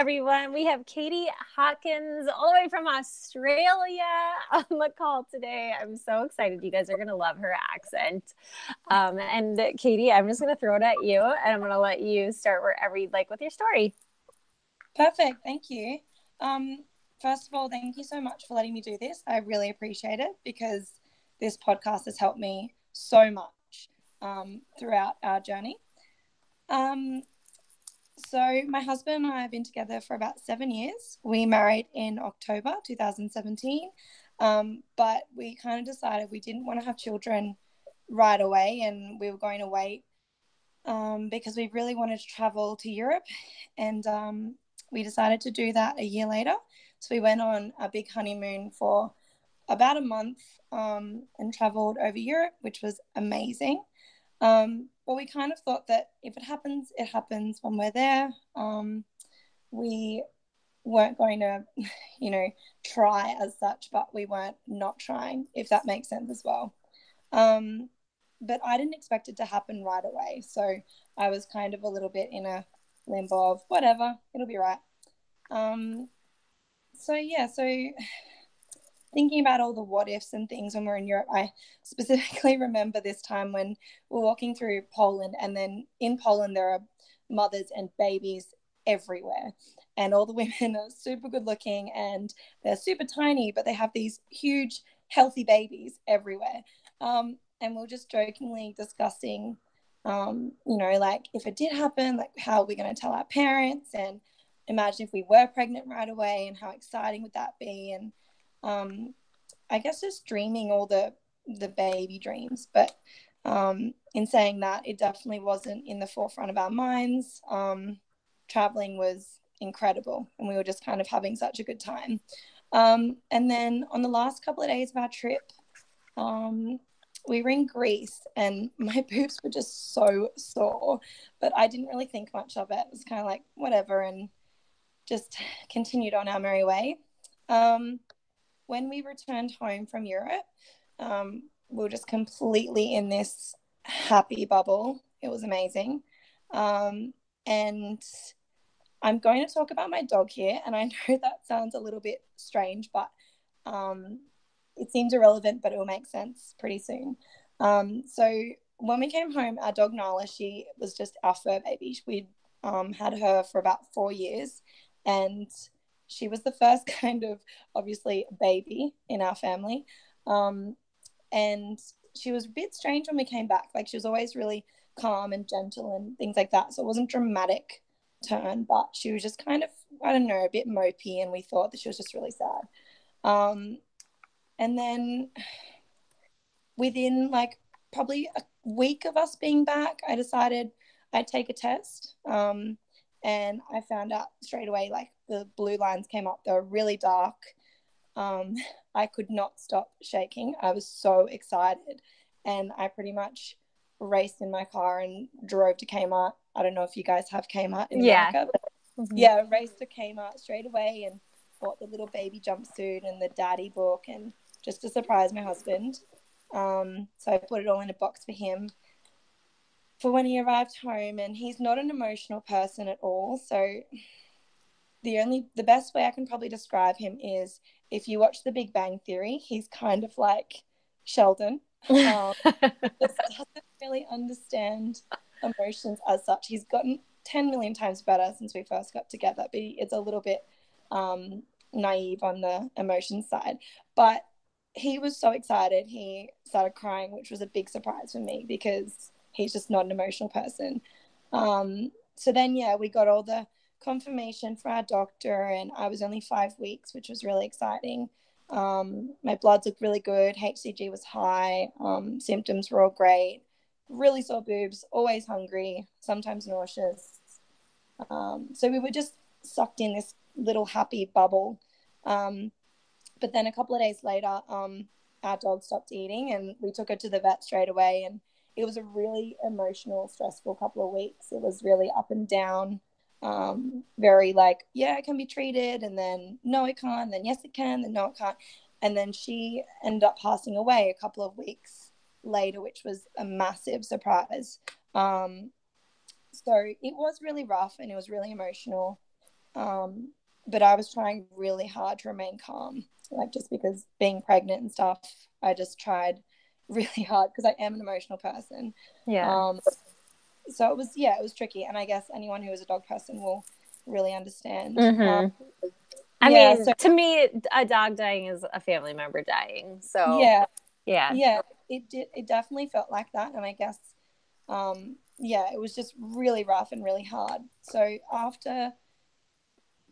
Everyone. We have Katie Hawkins all the way from Australia on the call today. I'm so excited. You guys are going to love her accent. Um, and Katie, I'm just going to throw it at you and I'm going to let you start wherever you'd like with your story. Perfect. Thank you. Um, first of all, thank you so much for letting me do this. I really appreciate it because this podcast has helped me so much um, throughout our journey. Um, so, my husband and I have been together for about seven years. We married in October 2017, um, but we kind of decided we didn't want to have children right away and we were going to wait um, because we really wanted to travel to Europe. And um, we decided to do that a year later. So, we went on a big honeymoon for about a month um, and traveled over Europe, which was amazing. Um, but we kind of thought that if it happens, it happens when we're there. Um, we weren't going to, you know, try as such, but we weren't not trying, if that makes sense as well. Um, but I didn't expect it to happen right away. So I was kind of a little bit in a limbo of whatever, it'll be right. Um, so yeah, so thinking about all the what ifs and things when we're in Europe, I specifically remember this time when we're walking through Poland, and then in Poland, there are mothers and babies everywhere. And all the women are super good looking and they're super tiny, but they have these huge, healthy babies everywhere. Um, and we're just jokingly discussing, um, you know, like if it did happen, like how are we going to tell our parents? And imagine if we were pregnant right away and how exciting would that be? And um, I guess just dreaming all the the baby dreams. But um, in saying that, it definitely wasn't in the forefront of our minds. Um, traveling was incredible, and we were just kind of having such a good time. Um, and then on the last couple of days of our trip, um, we were in Greece, and my boobs were just so sore, but I didn't really think much of it. It was kind of like whatever, and just continued on our merry way. Um, when we returned home from Europe, um, we were just completely in this happy bubble. It was amazing. Um, and I'm going to talk about my dog here. And I know that sounds a little bit strange, but um, it seems irrelevant, but it will make sense pretty soon. Um, so when we came home, our dog Nala, she was just our fur baby. We'd um, had her for about four years. And she was the first kind of obviously baby in our family. Um, and she was a bit strange when we came back. Like she was always really calm and gentle and things like that. So it wasn't dramatic turn, but she was just kind of, I don't know, a bit mopey. And we thought that she was just really sad. Um, and then within like probably a week of us being back, I decided I'd take a test. Um, and I found out straight away like the blue lines came up. They were really dark. Um, I could not stop shaking. I was so excited, and I pretty much raced in my car and drove to Kmart. I don't know if you guys have Kmart in yeah. America, but mm-hmm. yeah, raced to Kmart straight away and bought the little baby jumpsuit and the daddy book and just to surprise my husband. Um, so I put it all in a box for him for when he arrived home and he's not an emotional person at all. So the only the best way i can probably describe him is if you watch the big bang theory he's kind of like sheldon. Um, doesn't really understand emotions as such. He's gotten 10 million times better since we first got together but it's a little bit um, naive on the emotion side. But he was so excited he started crying which was a big surprise for me because he's just not an emotional person. Um, so then, yeah, we got all the confirmation for our doctor, and I was only five weeks, which was really exciting. Um, my bloods looked really good. HCG was high. Um, symptoms were all great. Really sore boobs, always hungry, sometimes nauseous. Um, so we were just sucked in this little happy bubble. Um, but then a couple of days later, um, our dog stopped eating and we took her to the vet straight away. And it was a really emotional, stressful couple of weeks. It was really up and down, um, very like, yeah, it can be treated. And then, no, it can't. Then, yes, it can. Then, no, it can't. And then she ended up passing away a couple of weeks later, which was a massive surprise. Um, so it was really rough and it was really emotional. Um, but I was trying really hard to remain calm, like just because being pregnant and stuff, I just tried really hard because I am an emotional person. Yeah. Um, so it was, yeah, it was tricky. And I guess anyone who is a dog person will really understand. Mm-hmm. Um, I yeah, mean, so, to me, a dog dying is a family member dying. So yeah, yeah, yeah, it did. It definitely felt like that, and I guess, um, yeah, it was just really rough and really hard. So after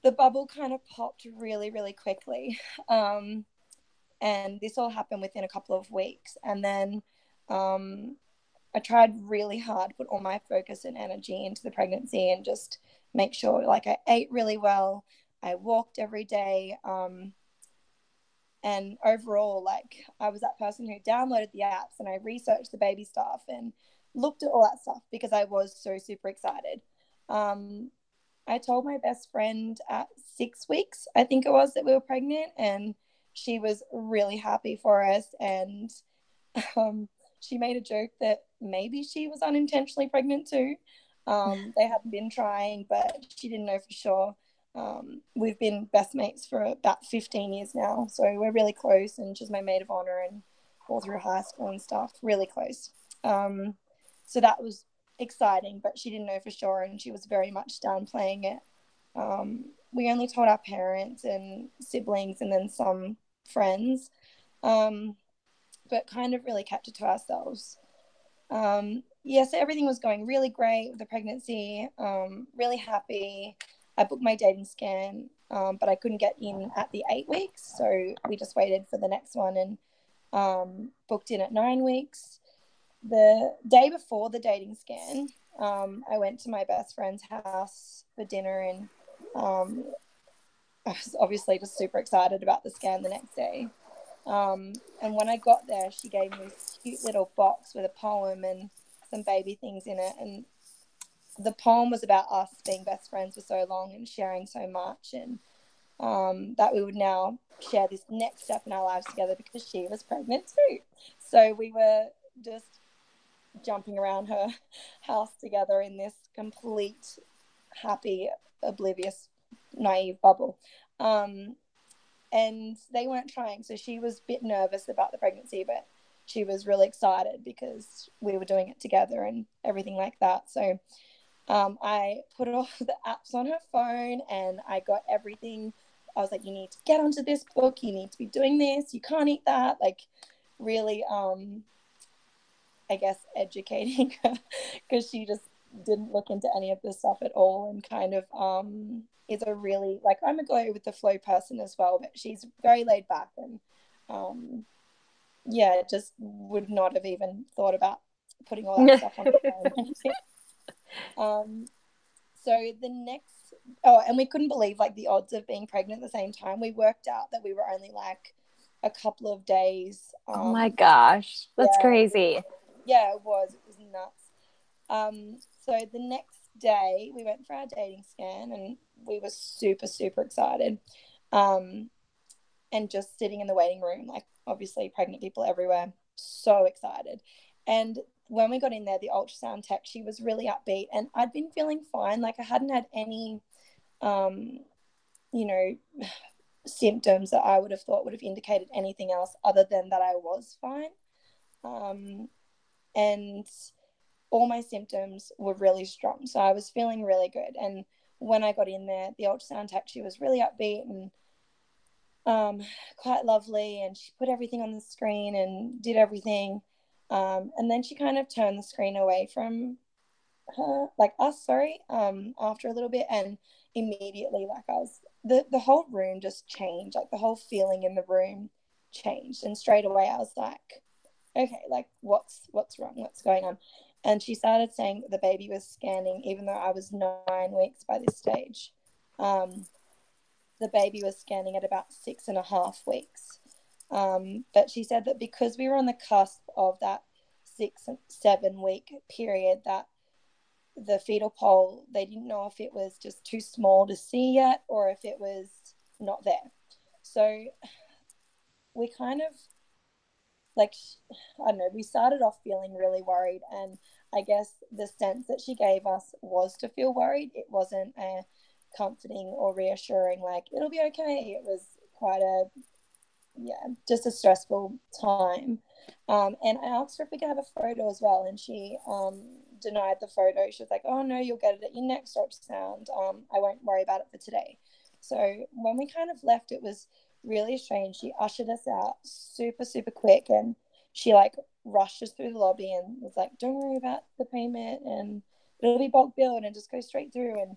the bubble kind of popped really, really quickly, um, and this all happened within a couple of weeks, and then. Um, I tried really hard, put all my focus and energy into the pregnancy and just make sure like I ate really well, I walked every day. Um, and overall, like I was that person who downloaded the apps and I researched the baby stuff and looked at all that stuff because I was so super excited. Um, I told my best friend at six weeks, I think it was, that we were pregnant, and she was really happy for us. And um, she made a joke that maybe she was unintentionally pregnant too. Um, they hadn't been trying, but she didn't know for sure. Um, we've been best mates for about 15 years now, so we're really close, and she's my maid of honor and all through high school and stuff, really close. Um, so that was exciting, but she didn't know for sure, and she was very much downplaying it. Um, we only told our parents and siblings, and then some friends, um, but kind of really kept it to ourselves. Um, yeah, so everything was going really great with the pregnancy, um, really happy. I booked my dating scan, um, but I couldn't get in at the eight weeks. So we just waited for the next one and um, booked in at nine weeks. The day before the dating scan, um, I went to my best friend's house for dinner and I was obviously just super excited about the scan the next day. Um, and when I got there, she gave me this cute little box with a poem and some baby things in it. And the poem was about us being best friends for so long and sharing so much, and um, that we would now share this next step in our lives together because she was pregnant too. So we were just jumping around her house together in this complete, happy, oblivious, naive bubble. Um, and they weren't trying, so she was a bit nervous about the pregnancy, but she was really excited because we were doing it together and everything like that. So um, I put all the apps on her phone and I got everything. I was like, you need to get onto this book. You need to be doing this. You can't eat that. Like, really, um, I guess, educating her because she just didn't look into any of this stuff at all and kind of um, is a really, like, I'm a go with the flow person as well, but she's very laid back and, um, yeah, just would not have even thought about putting all that stuff on phone. Um, so the next, oh, and we couldn't believe like the odds of being pregnant at the same time. We worked out that we were only like a couple of days. Um, oh my gosh, that's yeah, crazy. Yeah, it was. It was nuts. Um, so the next day we went for our dating scan and we were super super excited. Um, and just sitting in the waiting room, like obviously pregnant people everywhere, so excited. And when we got in there, the ultrasound tech, she was really upbeat, and I'd been feeling fine. Like I hadn't had any, um, you know, symptoms that I would have thought would have indicated anything else other than that I was fine. Um, and all my symptoms were really strong, so I was feeling really good. And when I got in there, the ultrasound tech, she was really upbeat and um, quite lovely, and she put everything on the screen and did everything um, and then she kind of turned the screen away from her, like us, sorry, um, after a little bit. And immediately, like I was, the, the whole room just changed. Like the whole feeling in the room changed. And straight away, I was like, okay, like what's, what's wrong? What's going on? And she started saying the baby was scanning, even though I was nine weeks by this stage. Um, the baby was scanning at about six and a half weeks. Um, but she said that because we were on the cusp of that six and seven week period, that the fetal pole, they didn't know if it was just too small to see yet or if it was not there. So we kind of like I don't know, we started off feeling really worried and I guess the sense that she gave us was to feel worried. It wasn't a comforting or reassuring like it'll be okay. It was quite a yeah, just a stressful time. Um, and I asked her if we could have a photo as well, and she um, denied the photo. She was like, "Oh no, you'll get it at your next ultrasound. Um, I won't worry about it for today." So when we kind of left, it was really strange. She ushered us out super, super quick, and she like rushed us through the lobby and was like, "Don't worry about the payment, and it'll be bulk billed, and just go straight through." And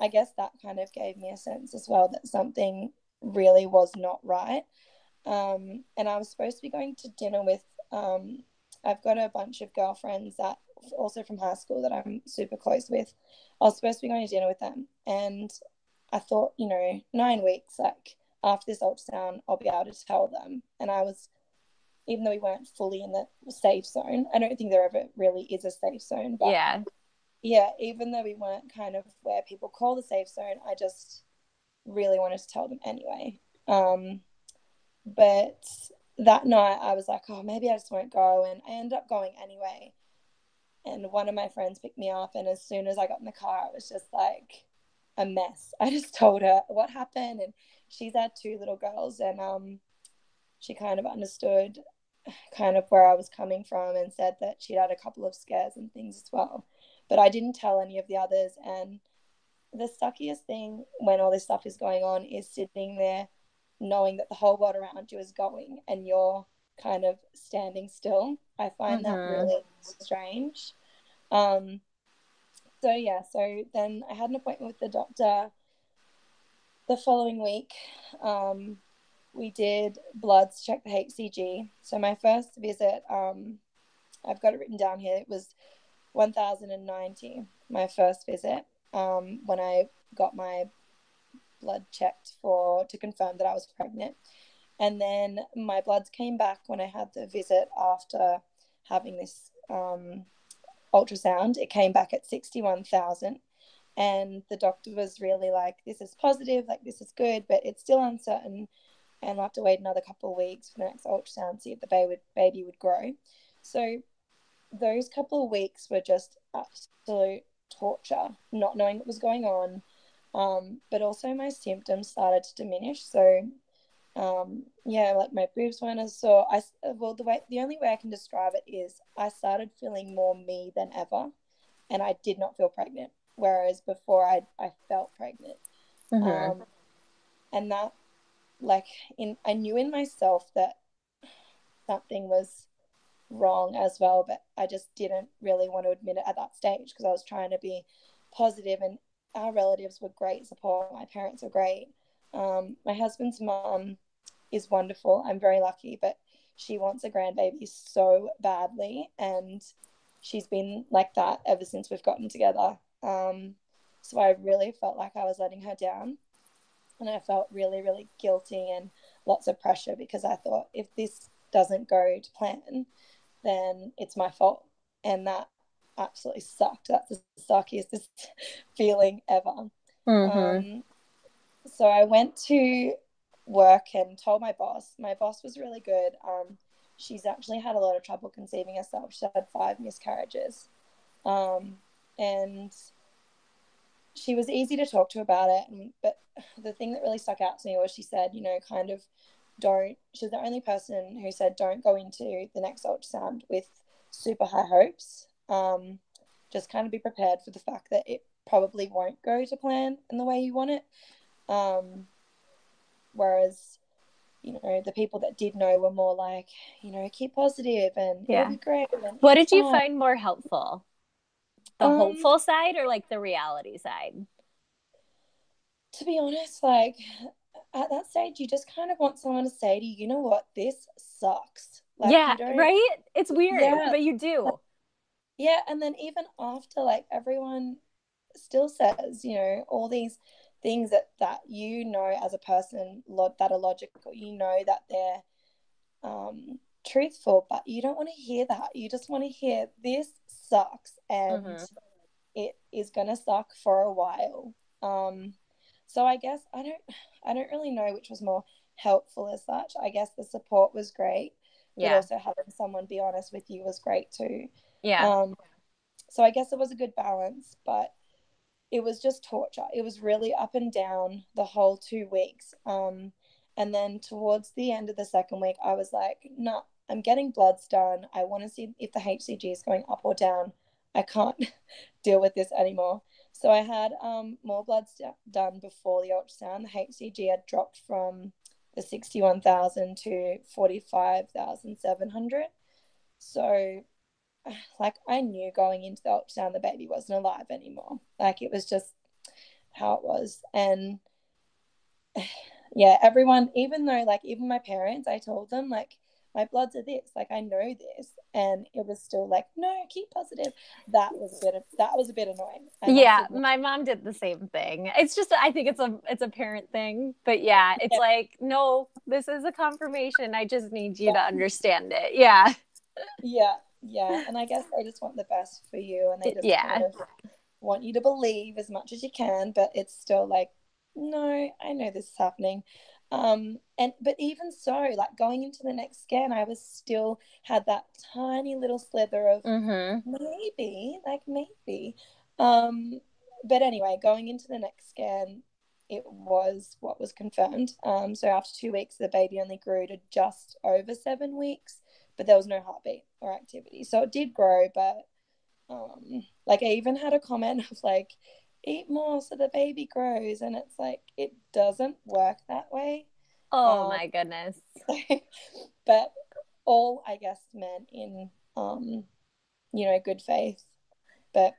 I guess that kind of gave me a sense as well that something really was not right. Um, and I was supposed to be going to dinner with. Um, I've got a bunch of girlfriends that also from high school that I'm super close with. I was supposed to be going to dinner with them, and I thought, you know, nine weeks, like after this ultrasound, I'll be able to tell them. And I was, even though we weren't fully in the safe zone, I don't think there ever really is a safe zone. But yeah. Yeah, even though we weren't kind of where people call the safe zone, I just really wanted to tell them anyway. Um, but that night I was like, oh, maybe I just won't go. And I ended up going anyway. And one of my friends picked me up. And as soon as I got in the car, it was just like a mess. I just told her what happened. And she's had two little girls. And um, she kind of understood kind of where I was coming from and said that she'd had a couple of scares and things as well. But I didn't tell any of the others. And the suckiest thing when all this stuff is going on is sitting there knowing that the whole world around you is going and you're kind of standing still. I find mm-hmm. that really strange. Um, so yeah, so then I had an appointment with the doctor the following week. Um, we did bloods, check the HCG. So my first visit, um, I've got it written down here. It was 1090, my first visit, um, when I got my blood checked for to confirm that I was pregnant. And then my bloods came back when I had the visit after having this um, ultrasound. It came back at 61,000. And the doctor was really like, this is positive, like, this is good, but it's still uncertain. And we'll have to wait another couple of weeks for the next ultrasound, to see if the baby would, baby would grow. So those couple of weeks were just absolute torture, not knowing what was going on, um, but also my symptoms started to diminish. So, um, yeah, like my boobs weren't as sore. I well, the way the only way I can describe it is I started feeling more me than ever, and I did not feel pregnant. Whereas before, I I felt pregnant, mm-hmm. um, and that like in I knew in myself that something was wrong as well, but I just didn't really want to admit it at that stage because I was trying to be positive and our relatives were great support. My parents were great. Um, my husband's mom is wonderful. I'm very lucky, but she wants a grandbaby so badly, and she's been like that ever since we've gotten together. Um, so I really felt like I was letting her down, and I felt really, really guilty and lots of pressure because I thought if this doesn't go to plan, then it's my fault, and that absolutely sucked. That's the suckiest feeling ever. Mm-hmm. Um, so I went to work and told my boss. My boss was really good. Um, she's actually had a lot of trouble conceiving herself. She had five miscarriages. Um, and she was easy to talk to about it. And, but the thing that really stuck out to me was she said, you know, kind of don't, she's the only person who said, don't go into the next ultrasound with super high hopes um, just kind of be prepared for the fact that it probably won't go to plan in the way you want it. Um, whereas, you know, the people that did know were more like, you know, keep positive and yeah. great. what did you find more helpful? The um, hopeful side or like the reality side? To be honest, like at that stage, you just kind of want someone to say to you, you know what, this sucks. Like, yeah, right? It's weird, yeah. but you do yeah, and then even after, like everyone still says, you know, all these things that that you know as a person lo- that are logical. You know that they're um, truthful, but you don't want to hear that. You just want to hear this sucks and mm-hmm. it is gonna suck for a while. Um, so I guess I don't I don't really know which was more helpful as such. I guess the support was great, yeah. but also having someone be honest with you was great too. Yeah. Um, so I guess it was a good balance, but it was just torture. It was really up and down the whole two weeks. Um, and then towards the end of the second week, I was like, no, nah, I'm getting bloods done. I want to see if the HCG is going up or down. I can't deal with this anymore. So I had um, more bloods done before the ultrasound. The HCG had dropped from the 61,000 to 45,700. So, like, I knew going into the ultrasound the baby wasn't alive anymore. Like, it was just how it was. And yeah, everyone, even though, like, even my parents, I told them, like, my bloods are this like i know this. And it was still like no keep positive. That was a bit of that was a bit annoying. Yeah my mom did the same thing. It's just i think it's a it's a parent thing. But yeah it's yeah. like no this is a confirmation. I just need you yeah. to understand it. Yeah. Yeah yeah. And i guess they just want the best for you. And they just yeah. kind of want you to believe as much as you can. But it's still like no i know this is happening um and but even so like going into the next scan i was still had that tiny little slither of mm-hmm. maybe like maybe. Um but anyway going into the next scan it was what was confirmed. Um so after two weeks the baby only grew to just over seven weeks but there was no heartbeat or activity. So it did grow but um like i even had a comment of like eat more so the baby grows and it's like it doesn't work that way. Oh um, my goodness. but all i guess meant in um you know good faith. But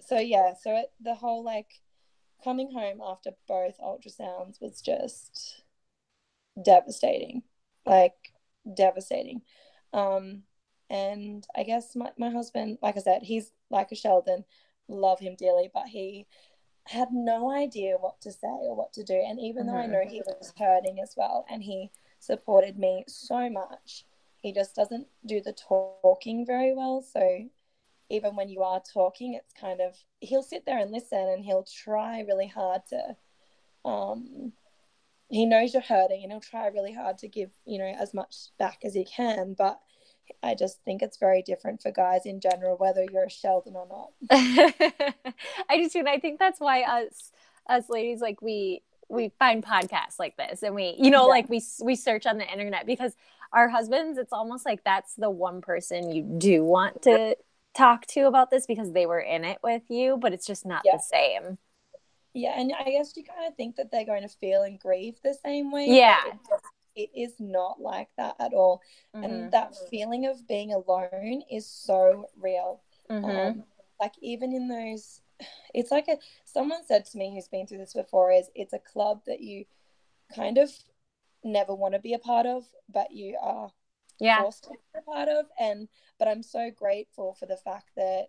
so yeah so it, the whole like coming home after both ultrasounds was just devastating like devastating. Um and i guess my, my husband like i said he's like a sheldon love him dearly but he had no idea what to say or what to do. And even mm-hmm. though I mm-hmm. know he was hurting as well and he supported me so much, he just doesn't do the talking very well. So even when you are talking, it's kind of he'll sit there and listen and he'll try really hard to um he knows you're hurting and he'll try really hard to give, you know, as much back as he can, but I just think it's very different for guys in general, whether you're a Sheldon or not. I just and I think that's why us us ladies like we we find podcasts like this, and we you know yeah. like we we search on the internet because our husbands, it's almost like that's the one person you do want to talk to about this because they were in it with you, but it's just not yeah. the same. Yeah, and I guess you kind of think that they're going to feel and grieve the same way. Yeah it is not like that at all. Mm-hmm. And that feeling of being alone is so real. Mm-hmm. Um, like even in those, it's like a someone said to me who's been through this before is it's a club that you kind of never want to be a part of, but you are yeah. forced to be a part of. And but I'm so grateful for the fact that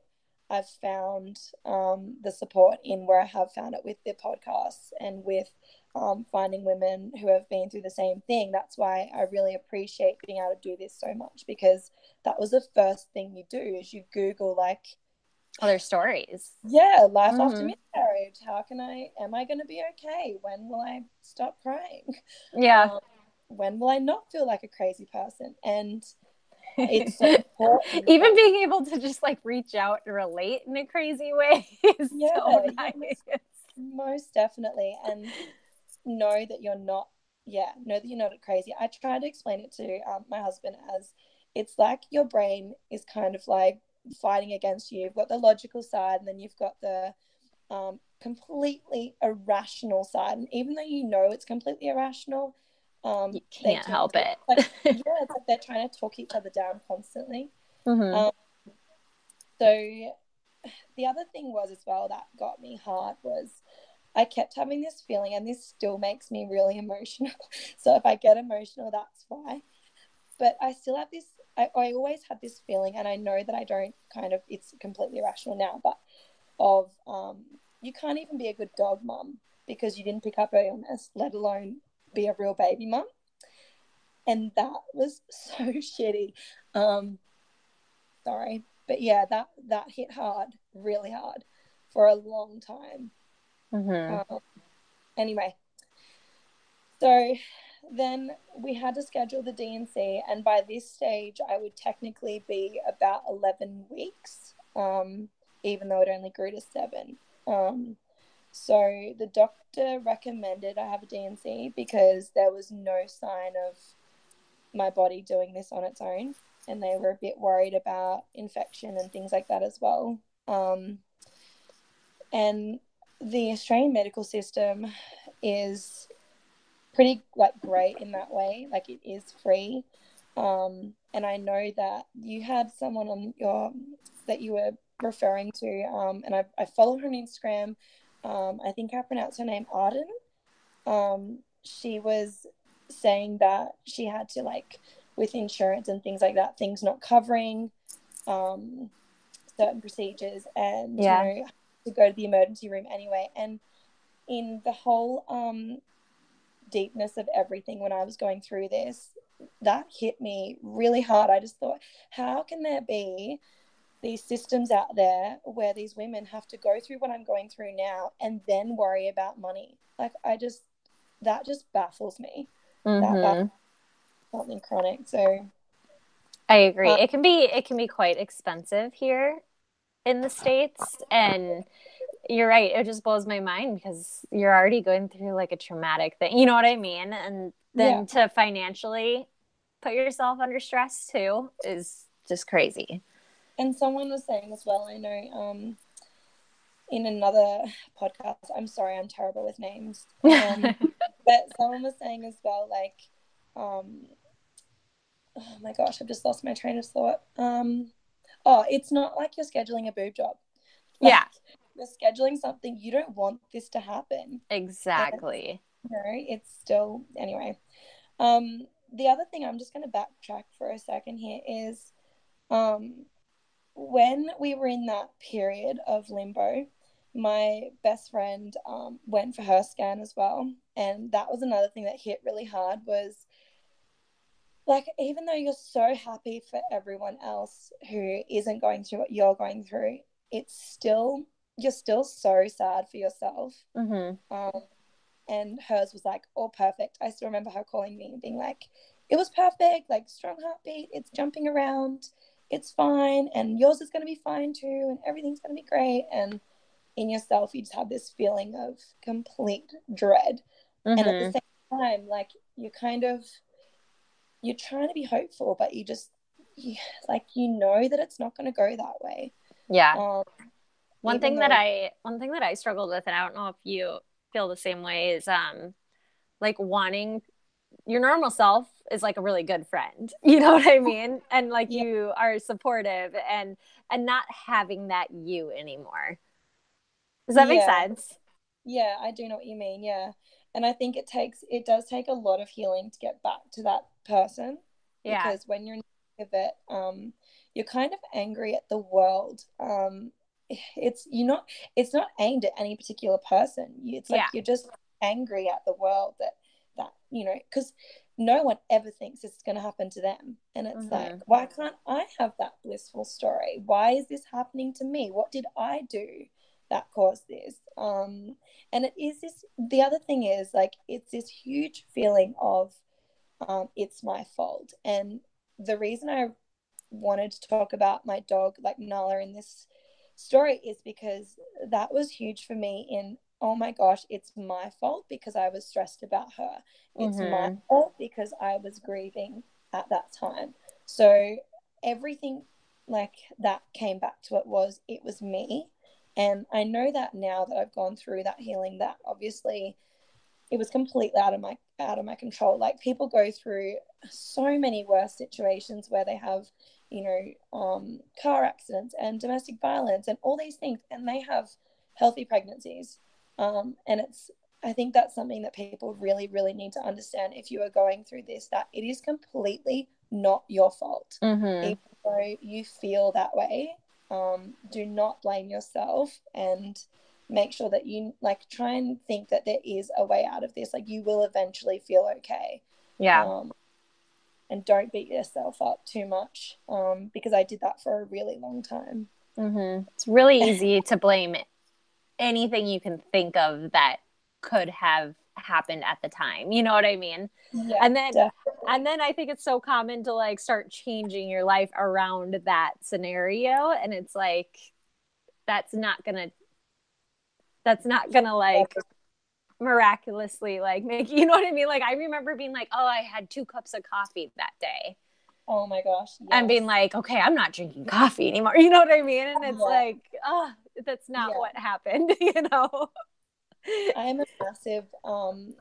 I've found um, the support in where I have found it with the podcasts and with um, finding women who have been through the same thing. That's why I really appreciate being able to do this so much because that was the first thing you do is you Google like other stories. Yeah, life mm-hmm. after miscarriage. How can I? Am I going to be okay? When will I stop crying? Yeah. Um, when will I not feel like a crazy person? And it's so important. Even being able to just like reach out and relate in a crazy way is yeah, so nice. Yeah, most definitely. And know that you're not yeah know that you're not crazy. I try to explain it to um, my husband as it's like your brain is kind of like fighting against you. You've got the logical side and then you've got the um, completely irrational side. And even though you know it's completely irrational um, you can't help it. like, yeah it's like they're trying to talk each other down constantly. Mm-hmm. um, so the other thing was as well that got me hard was I kept having this feeling, and this still makes me really emotional. so if I get emotional, that's why. But I still have this I, I always had this feeling, and I know that I don't kind of, it's completely irrational now, but of um, you can't even be a good dog mum because you didn't pick up a illness, let alone be a real baby mum. And that was so shitty. Um, sorry, but yeah, that that hit hard, really hard, for a long time. Mm-hmm. Um, anyway, so then we had to schedule the D&C, by this stage, I would technically be about 11 weeks, um, even though it only grew to seven. Um, so the doctor recommended I have a D&C because there was no sign of my body doing this on its own, and they were a bit worried about infection and things like that as well. Um, and the Australian medical system is pretty like great in that way. Like it is free. Um, and I know that you had someone on your that you were referring to, um, and I, I follow her on Instagram. Um, I think I pronounced her name Arden. Um, she was saying that she had to like with insurance and things like that, things not covering um, certain procedures, and Yeah. you know to go to the emergency room anyway. And in the whole um, deepness of everything when I was going through this, that hit me really hard. I just thought, how can there be these systems out there where these women have to go through what I'm going through now and then worry about money? Like, I just, that just baffles me. That, Mhm. that something chronic. So, I agree. Uh, it can be it can be quite expensive here in the states, and you're right. It just blows my mind because you're already going through like a traumatic thing. You know what I mean? And then to financially put yourself under stress too is just crazy. and someone was saying as well, I know um, in another podcast, I'm sorry, I'm terrible with names. Um, but someone was saying as well, like, um, oh my gosh, I've just lost my train of thought. Um, oh, it's not like you're scheduling a boob job. Like, Yeah. You're scheduling something you don't want this to happen. exactly. No, it's still anyway. Um, the other thing I'm just going to backtrack for a second here is, um, when we were in that period of limbo, my best friend um, went for her scan as well, and that was another thing that hit really hard. Was like even though you're so happy for everyone else who isn't going through what you're going through, it's still you're still so sad for yourself. hmm Um, and hers was like all perfect. I still remember her calling me and being like, "It was perfect, like strong heartbeat. It's jumping around. It's fine, and yours is going to be fine too, and everything's going to be great." And in yourself, you just have this feeling of complete dread. And at the same time, like you kind of you're trying to be hopeful, but you just you, like you know that it's not going to go that way. Yeah. Um, one thing that I one thing that I struggled with, and I don't know if you feel the same way, is um like wanting your normal self is like a really good friend. You know what I mean? And like Yeah. you are supportive and and not having that you anymore. Does that make sense? Yeah, I do know what you mean. Yeah. And I think it takes it does take a lot of healing to get back to that person Yeah. because when you're in the thick it, um, you're kind of angry at the world. Um, it's you're not it's not aimed at any particular person. You- It's like Yeah. you're just angry at the world that that you know because no one ever thinks it's going to happen to them, and it's Mhm. like why can't I have that blissful story? Why is this happening to me? What did I do? that caused this um and it is this the other thing is like it's this huge feeling of um it's my fault. And the reason i wanted to talk about my dog like nala in this story is because that was huge for me in oh my gosh it's my fault because i was stressed about her. It's my Mhm. fault because i was grieving at that time. So everything like that came back to it was it was me. And I know that now that I've gone through that healing, that obviously it was completely out of my out of my control. Like people go through so many worse situations where they have, you know, um, car accidents and domestic violence and all these things, and they have healthy pregnancies. Um, and it's I think that's something that people really, really need to understand if you are going through this, that it is completely not your fault. Mm-hmm. Even though you feel that way, um, do not blame yourself and make sure that you like try and think that there is a way out of this. Like you will eventually feel okay. Yeah. Um, and don't beat yourself up too much um, because I did that for a really long time. Mm-hmm. It's really easy to blame anything you can think of that could have happened at the time. You know what I mean? Yeah, and then definitely. and then I think it's so common to like start changing your life around that scenario and it's like that's not going to that's not to like miraculously like make you know what I mean? Like I remember being like, "Oh, I had two cups of coffee that day." Oh my gosh. And being like, "Okay, I'm not drinking coffee anymore." You know what I mean? And it's Yeah. like, "Oh, that's not Yeah. what happened," you know. I am a massive um,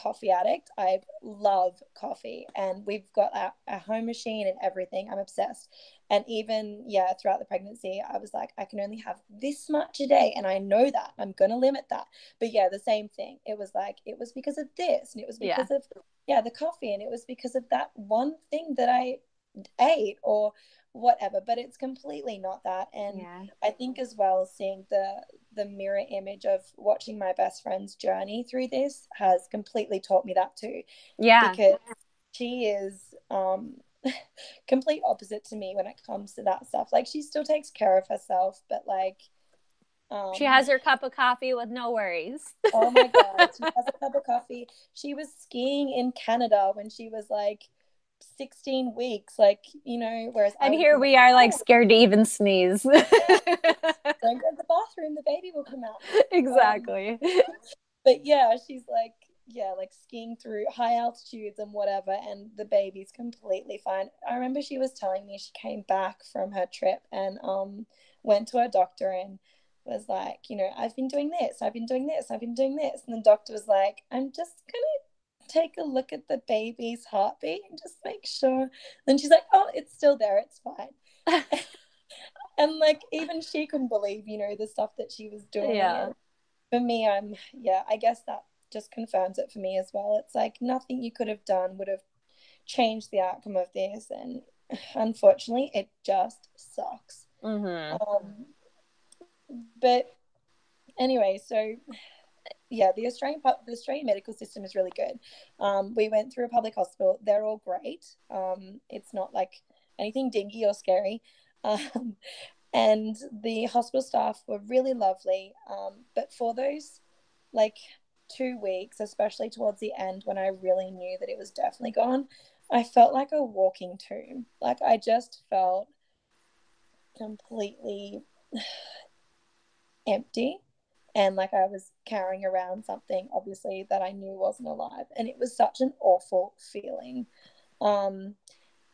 coffee addict. I love coffee, and we've got a, a home machine and everything. I'm obsessed. And even yeah, throughout the pregnancy, I was like, I can only have this much a day, and I know that I'm gonna limit that. But yeah, the same thing. It was like it was because of this, and it was Yeah. because of yeah the coffee, and it was because of that one thing that I ate or whatever. But it's completely not that, and Yeah. I think as well seeing the the mirror image of watching my best friend's journey through this has completely taught me that too Yeah. because she is um complete opposite to me when it comes to that stuff like she still takes care of herself but like um She has her cup of coffee with no worries. oh my god she has a cup of coffee she was skiing in Canada when she was like 16 weeks like you know whereas And here we are like "Oh, scared to even sneeze. don't go to the bathroom the baby will come out exactly. but yeah, she's like, yeah, like skiing through high altitudes and whatever, and the baby's completely fine. I remember she was telling me she came back from her trip and um went to her doctor and was like, you know, I've been doing this, I've been doing this, I've been doing this, and the doctor was like, I'm just gonna take a look at the baby's heartbeat and just make sure. And she's like, oh, it's still there, it's fine. and like even she couldn't believe, you know, the stuff that she was doing. Yeah. And for me, I'm yeah, I guess that just confirms it for me as well. It's like nothing you could have done would have changed the outcome of this, and unfortunately, it just sucks. hmm Um, but anyway, so yeah, the Australian the Australian medical system is really good. Um, we went through a public hospital; they're all great. Um, it's not like anything dingy or scary. Um, and the hospital staff were really lovely. Um, but for those like two weeks, especially towards the end when I really knew that it was definitely gone, I felt like a walking tomb. Like I just felt completely empty and like I was carrying around something obviously that I knew wasn't alive. And it was such an awful feeling. Um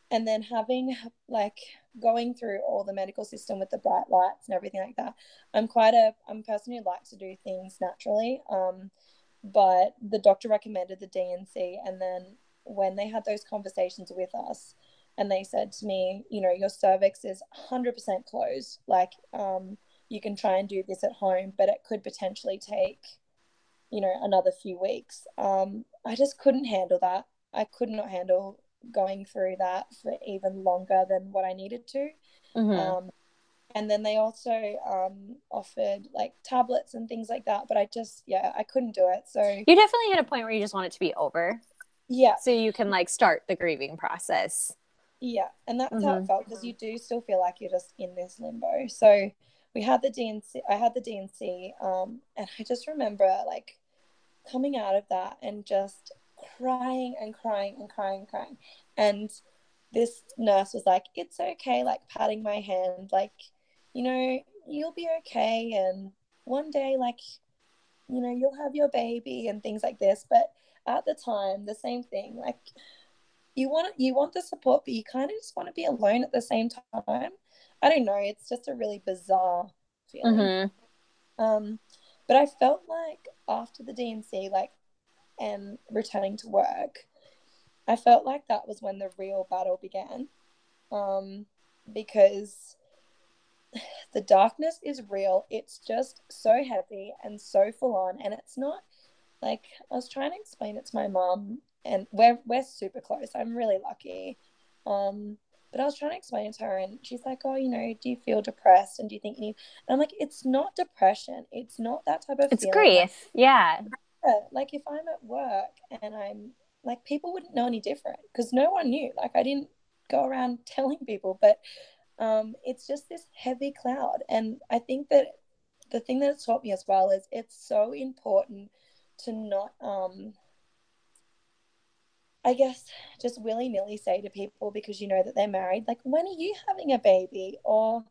and then having like going through all the medical system with the bright lights and everything like that I'm quite a I'm a person who likes to do things naturally. Um but the doctor recommended the D&C and then when they had those conversations with us and they said to me you know your cervix is 100% closed like um you can try and do this at home, but it could potentially take, you know, another few weeks. Um, I just couldn't handle that. I could not handle going through that for even longer than what I needed to. hmm Um, and then they also um, offered like tablets and things like that, but I just, yeah, I couldn't do it. So, You definitely hit a point where you just want it to be over yeah, so you can like start the grieving process. yeah. And that's how Mhm. it felt because you do still feel like you're just in this limbo. So, we had the D&C, I had the D&C, um, and I just remember like coming out of that and just crying and crying and crying and crying. And this nurse was like, It's okay, like patting my hand, like, you know, you'll be okay. And one day, like, you know, you'll have your baby and things like this. But at the time, the same thing, like, you want you want the support, but you kind of just want to be alone at the same time. I don't know. It's just a really bizarre feeling. hmm Um, but I felt like after the D&C, like, and returning to work, I felt like that was when the real battle began. Um, because the darkness is real. It's just so heavy and so full on, and it's not like I was trying to explain it to my mom, and we're we're super close. I'm really lucky. Um, but I was trying to explain it to her, and she's like, "Oh, you know, do you feel depressed? And do you think you need?" And I'm like, "It's not depression. It's not that type of. It's grief. Like, yeah. yeah. Like if I'm at work and I'm like, people wouldn't know any different because no one knew. Like I didn't go around telling people, but um, it's just this heavy cloud, and I think that the thing that it's taught me as well is it's so important to not um I guess just willy nilly say to people because you know that they're married, like, when are you having a baby? Or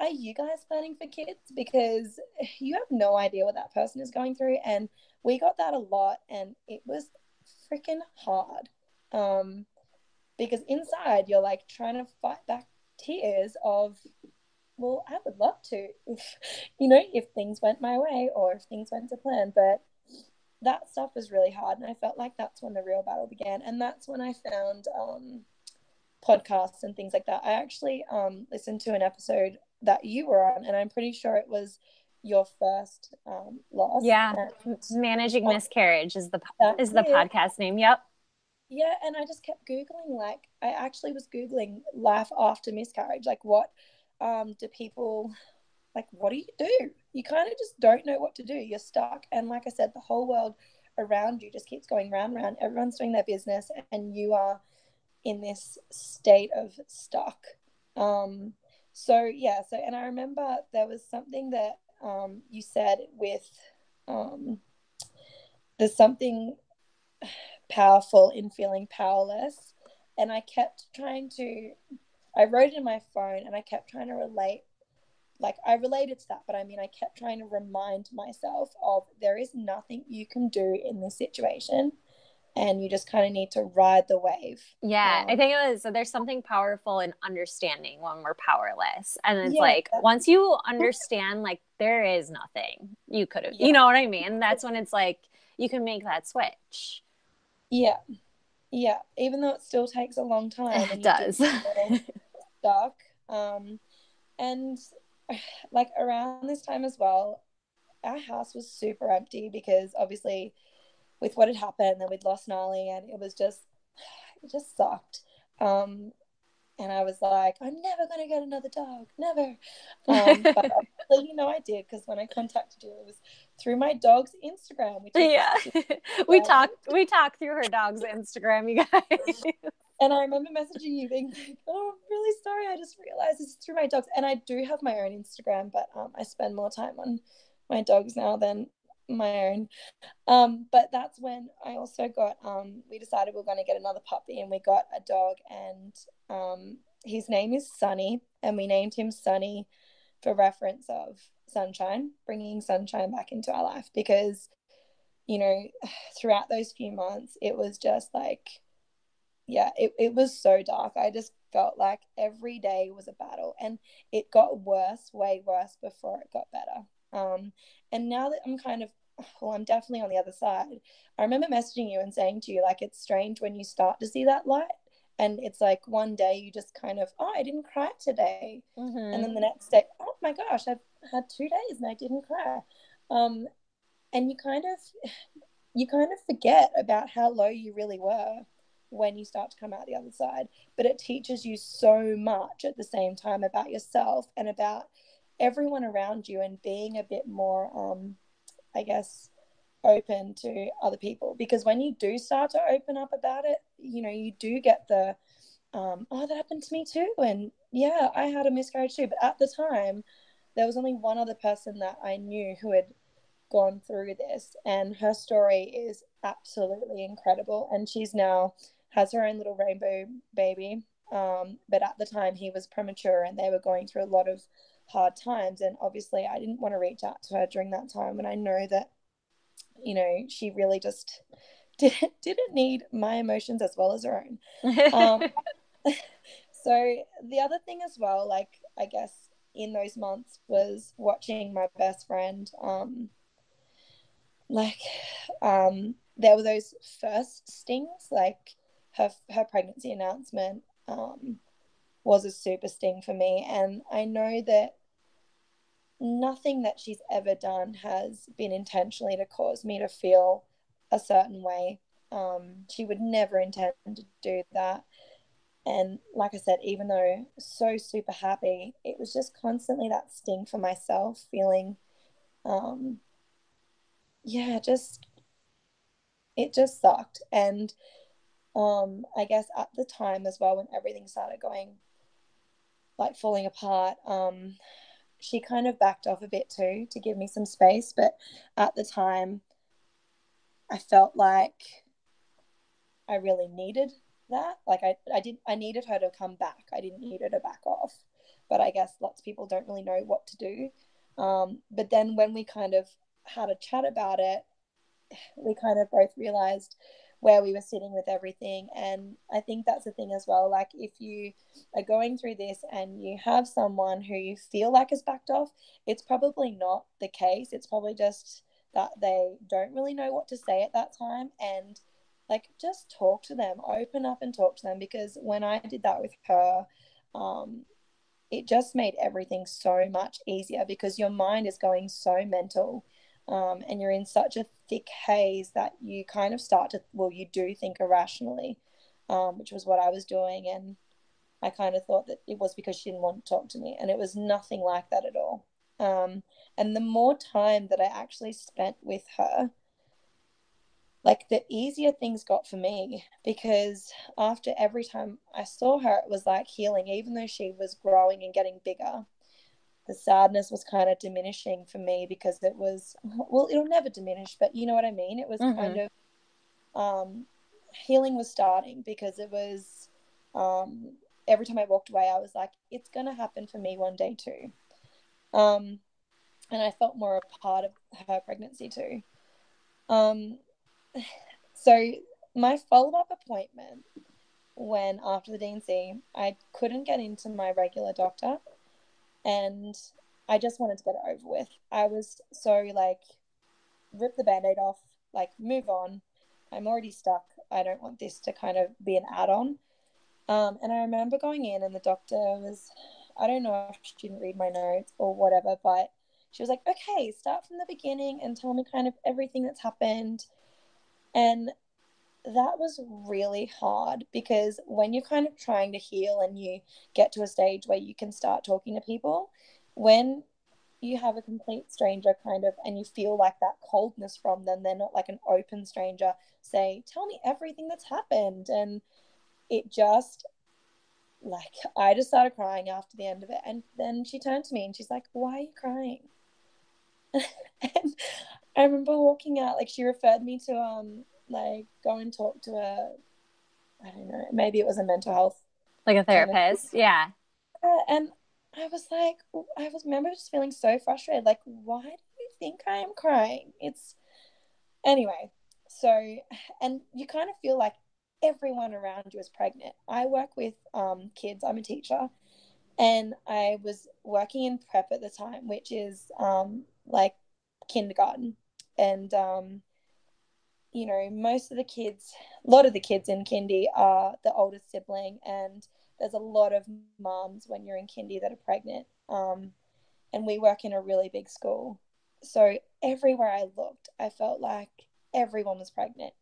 are you guys planning for kids? Because you have no idea what that person is going through. And we got that a lot, and it was freaking hard. Um, because inside you're like trying to fight back tears of, well, I would love to, if, you know, if things went my way or if things went to plan. But that stuff was really hard and i felt like that's when the real battle began and that's when i found um, podcasts and things like that. I actually um, listened to an episode that you were on and i'm pretty sure it was your first um, loss. Yeah. And, managing miscarriage is the is. the podcast name. Yep. Yeah and i just kept googling like i actually was googling life after miscarriage like what um, do people like what do you do? You kind of just don't know what to do. You're stuck. And like i said the whole world around you just keeps going round round. Everyone's doing their business and you are in this state of stuck. Um so yeah so and i remember there was something that um you said with um there's something powerful in feeling powerless. And i kept trying to i wrote in my phone and i kept trying to relate like I related to that, but I mean, I kept trying to remind myself of there is nothing you can do in this situation. And you just kind of need to ride the wave. Yeah, um, I think it was so there's something powerful in understanding when we're powerless. And it's yeah, like once you understand, like, there is nothing you could have, yeah. you know what I mean? That's when it's like you can make that switch. Yeah. Yeah. Even though it still takes a long time. It does. stuck. Um, and like around this time as well, our house was super empty because obviously with what had happened, then we'd lost Nala and it was just it just sucked. Um, and I was like, I'm never gonna get another dog, never. Um, but you know, I did because when I contacted you, it was through my dog's Instagram. yeah, we talked. We talked through her dog's Instagram, you guys. And I remember messaging you being like, oh, I'm really sorry. I just realized this is through my dogs. And I do have my own Instagram, but um, I spend more time on my dogs now than my own. Um, but that's when I also got, um, we decided we are going to get another puppy and we got a dog. And um, his name is Sunny. And we named him Sunny for reference of sunshine, bringing sunshine back into our life because, you know, throughout those few months, it was just like, yeah, it, it was so dark. I just felt like every day was a battle and it got worse, way worse before it got better. Um, and now that I'm kind of, well, I'm definitely on the other side. I remember messaging you and saying to you, like, it's strange when you start to see that light. And it's like one day you just kind of, oh, I didn't cry today. Mm-hmm. And then the next day, oh my gosh, I've had two days and I didn't cry. Um, and you kind of, you kind of forget about how low you really were when you start to come out the other side. But it teaches you so much at the same time about yourself and about everyone around you and being a bit more, um, I guess, open to other people. Because when you do start to open up about it, you know, you do get the, um, oh, that happened to me too. And yeah, I had a miscarriage too. But at the time, there was only one other person that I knew who had gone through this, and her story is absolutely incredible. And she's now has her own little rainbow baby. Um, but at the time, he was premature and they were going through a lot of hard times. And obviously, I didn't want to reach out to her during that time. And I know that, you know, she really just didn't, didn't need my emotions as well as her own. Um, so, the other thing as well, like, I guess in those months was watching my best friend um like um there were those first stings like her her pregnancy announcement um, was a super sting for me, and I know that nothing that she's ever done has been intentionally to cause me to feel a certain way. Um, she would never intend to do that. And like I said, even though so super happy, it was just constantly that sting for myself, feeling, um, yeah, just it just sucked. And um, I guess at the time as well, when everything started going like falling apart, um, she kind of backed off a bit too to give me some space. But at the time, I felt like I really needed that. Like I, I did I needed her to come back. I didn't need her to back off. But I guess lots of people don't really know what to do. Um, but then when we kind of had a chat about it, we kind of both realized where we were sitting with everything. And I think that's the thing as well. Like if you are going through this and you have someone who you feel like is backed off, it's probably not the case. It's probably just that they don't really know what to say at that time and like just talk to them open up and talk to them because when i did that with her um, it just made everything so much easier because your mind is going so mental um, and you're in such a thick haze that you kind of start to well you do think irrationally um, which was what i was doing and i kind of thought that it was because she didn't want to talk to me and it was nothing like that at all um, and the more time that i actually spent with her like the easier things got for me because after every time I saw her, it was like healing, even though she was growing and getting bigger. The sadness was kind of diminishing for me because it was, well, it'll never diminish, but you know what I mean? It was mm-hmm. kind of, um, healing was starting because it was, um, every time I walked away, I was like, it's going to happen for me one day too. Um, and I felt more a part of her pregnancy too. Um, so my follow-up appointment when after the D&C, I couldn't get into my regular doctor and I just wanted to get it over with. I was so like rip the band-aid off, like move on. I'm already stuck. I don't want this to kind of be an add-on. Um, and I remember going in and the doctor was I don't know if she didn't read my notes or whatever, but she was like, okay, start from the beginning and tell me kind of everything that's happened and that was really hard because when you're kind of trying to heal and you get to a stage where you can start talking to people, when you have a complete stranger kind of and you feel like that coldness from them, they're not like an open stranger, say, Tell me everything that's happened. And it just like I just started crying after the end of it. And then she turned to me and she's like, Why are you crying? and I remember walking out, like she referred me to um like go and talk to a I don't know, maybe it was a mental health like a therapist. Kind of, yeah. and I was like I was remember just feeling so frustrated, like, why do you think I am crying? It's anyway, so and you kind of feel like everyone around you is pregnant. I work with um kids, I'm a teacher and I was working in prep at the time, which is um like kindergarten and um, you know most of the kids a lot of the kids in kindy are the oldest sibling and there's a lot of moms when you're in kindy that are pregnant. Um, and we work in a really big school. So everywhere i looked i felt like everyone was pregnant.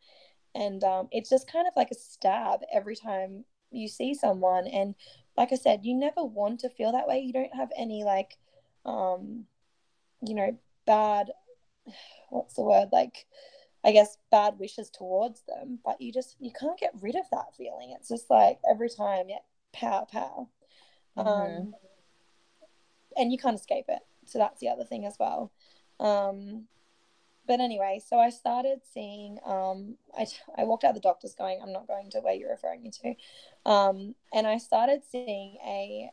And um, it's just kind of like a stab every time you see someone. And like i said you never want to feel that way. You don't have any like um, you know bad what's the word? Like I guess bad wishes towards them, but you just you can't get rid of that feeling. It's just like every time, yeah, pow pow, um, mm-hmm. um, and you can't escape it. So that's the other thing as well. Um, but anyway, so I started seeing. Um, I I walked out the doctor's going, I'm not going to where you're referring me to, um, and I started seeing a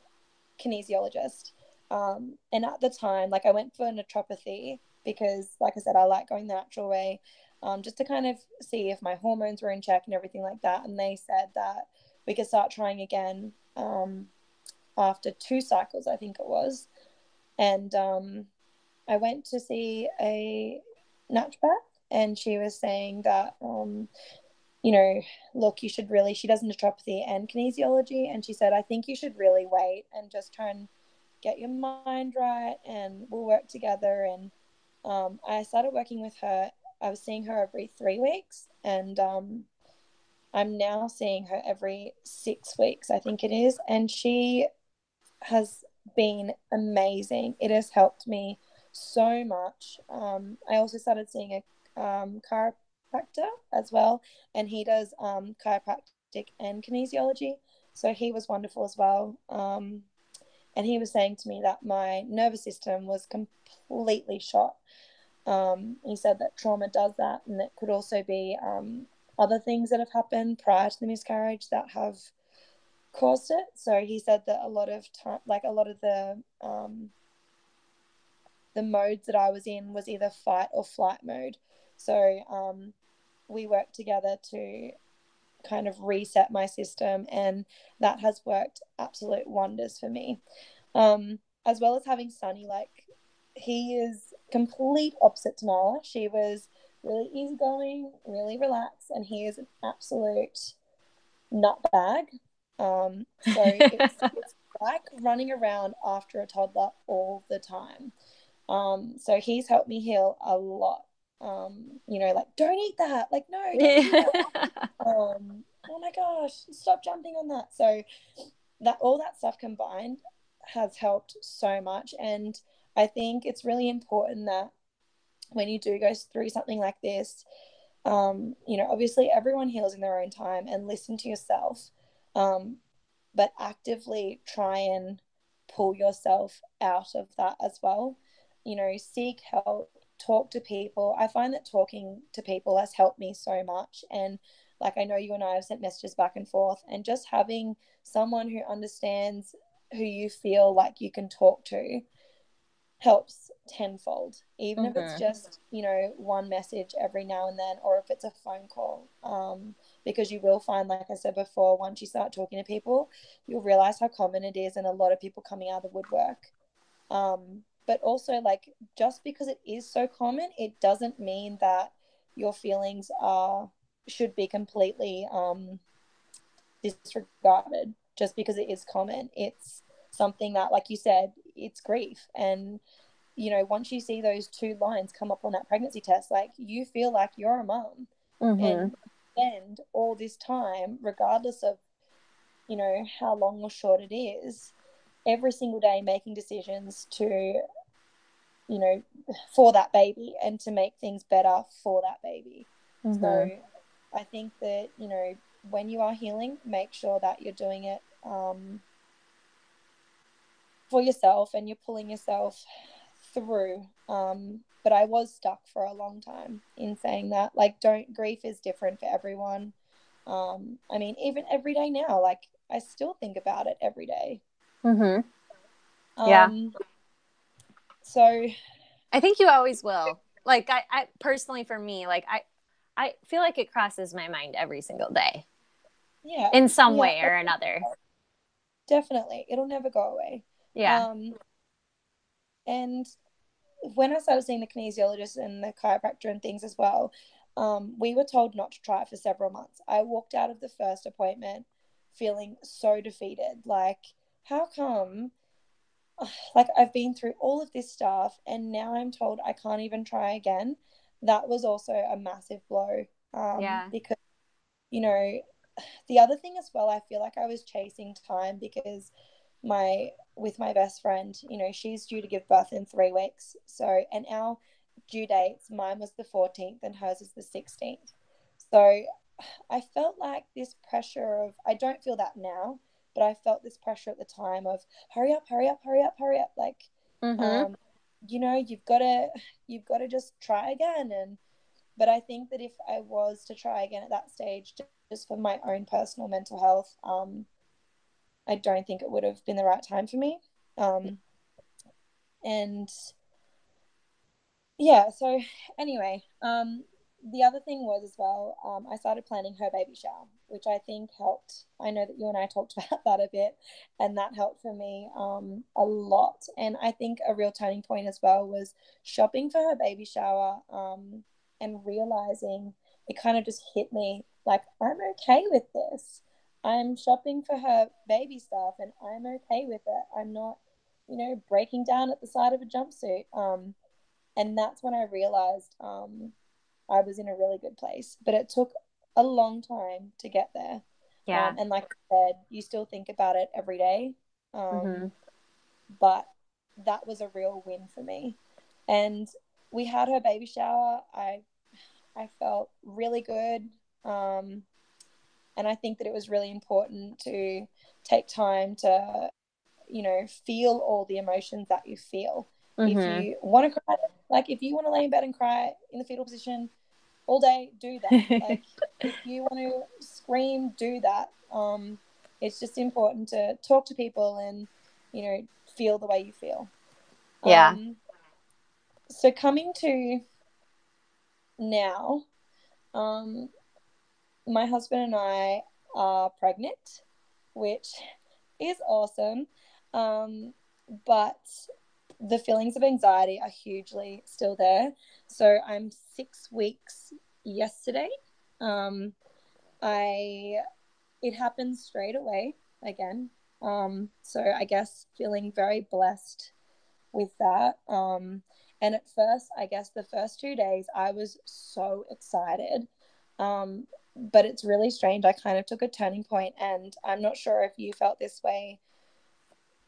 kinesiologist. Um, and at the time, like I went for naturopathy because, like I said, I like going the natural way, um, just to kind of see if my hormones were in check and everything like that. And they said that we could start trying again um, after two cycles, I think it was. And um, I went to see a naturopath, and she was saying that um, you know, look, you should really, she does naturopathy and kinesiology. And she said, I think you should really wait and just try and get your mind right and we'll work together. And um, I started working with her. I was seeing her every three weeks, and um, I'm now seeing her every six weeks, I think it is. And she has been amazing. It has helped me so much. Um, I also started seeing a um, chiropractor as well, and he does um, chiropractic and kinesiology. So he was wonderful as well. Um, and he was saying to me that my nervous system was completely shot. Um, he said that trauma does that, and it could also be um, other things that have happened prior to the miscarriage that have caused it. So he said that a lot of time, like a lot of the um, the modes that I was in was either fight or flight mode. So um, we worked together to kind of reset my system, and that has worked absolute wonders for me. Um, as well as having Sunny, like he is complete opposite to Nala. She was really easygoing, really relaxed, and he is an absolute nutbag. Um, so it's, it's like running around after a toddler all the time. Um, so he's helped me heal a lot. Um, you know, like don't eat that. Like no. um, oh my gosh, stop jumping on that. So that all that stuff combined has helped so much, and I think it's really important that when you do go through something like this, um, you know, obviously everyone heals in their own time and listen to yourself, um, but actively try and pull yourself out of that as well. You know, seek help, talk to people. I find that talking to people has helped me so much. And like I know you and I have sent messages back and forth, and just having someone who understands who you feel like you can talk to helps tenfold even mm-hmm. if it's mm-hmm. just you know one message every now and then or if it's a phone call um, because you will find like i said before once you start talking to people you'll realize how common it is and a lot of people coming out of the woodwork um, but also like just because it is so common it doesn't mean that your feelings are should be completely um, disregarded just because it is common it's something that like you said it's grief and you know once you see those two lines come up on that pregnancy test like you feel like you're a mom mm-hmm. and spend all this time regardless of you know how long or short it is every single day making decisions to you know for that baby and to make things better for that baby mm-hmm. so i think that you know when you are healing make sure that you're doing it um, for yourself and you're pulling yourself through. Um, but I was stuck for a long time in saying that. Like, don't grief is different for everyone. Um, I mean, even every day now, like I still think about it every day. Mm-hmm. Um, yeah. So, I think you always will. Like, I, I personally, for me, like I, I feel like it crosses my mind every single day. Yeah. In some yeah, way or another. Definitely, it'll never go away. Yeah. Um, and when I started seeing the kinesiologist and the chiropractor and things as well, um, we were told not to try it for several months. I walked out of the first appointment feeling so defeated. Like, how come? Like, I've been through all of this stuff and now I'm told I can't even try again. That was also a massive blow. Um, yeah. Because, you know, the other thing as well, I feel like I was chasing time because my with my best friend you know she's due to give birth in three weeks. So and our due dates mine was the 14th and hers is the 16th so i felt like this pressure of i don't feel that now but i felt this pressure at the time of hurry up hurry up hurry up hurry up. Like mm-hmm. um, you know you've got to you've got to just try again. And but i think that if i was to try again at that stage just for my own personal mental health um I don't think it would have been the right time for me. Um, and yeah, so anyway, um, the other thing was as well, um, I started planning her baby shower, which I think helped. I know that you and I talked about that a bit, and that helped for me um, a lot. And I think a real turning point as well was shopping for her baby shower um, and realizing it kind of just hit me like, I'm okay with this. I'm shopping for her baby stuff and I'm okay with it. I'm not, you know, breaking down at the side of a jumpsuit. Um, and that's when I realized um, I was in a really good place. But it took a long time to get there. Yeah. Um, and like I said, you still think about it every day. Um, Mhm. But that was a real win for me. And we had her baby shower. I I felt really good. Um, and I think that it was really important to take time to, you know, feel all the emotions that you feel. Mhm. If you want to cry, like if you want to lay in bed and cry in the fetal position all day, do that. like if you want to scream, do that. Um, it's just important to talk to people and, you know, feel the way you feel. Yeah. Um, so coming to now, um, my husband and I are pregnant, which is awesome. Um, but the feelings of anxiety are hugely still there. So I'm six weeks yesterday. Um, I it happened straight away again. Um, so I guess feeling very blessed with that. Um, and at first, I guess the first two days, I was so excited. Um, but it's really strange. I kind of took a turning point, and I'm not sure if you felt this way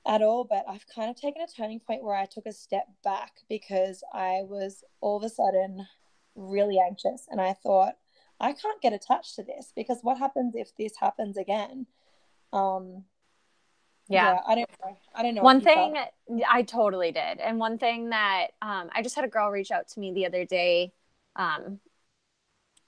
at all, but I've kind of taken a turning point where I took a step back because I was all of a sudden really anxious. And I thought, I can't get attached to this because what happens if this happens again? Um, yeah. I don't know. I don't know. one if you felt- thing I totally did, and one thing that um, I just had a girl reach out to me the other day, um,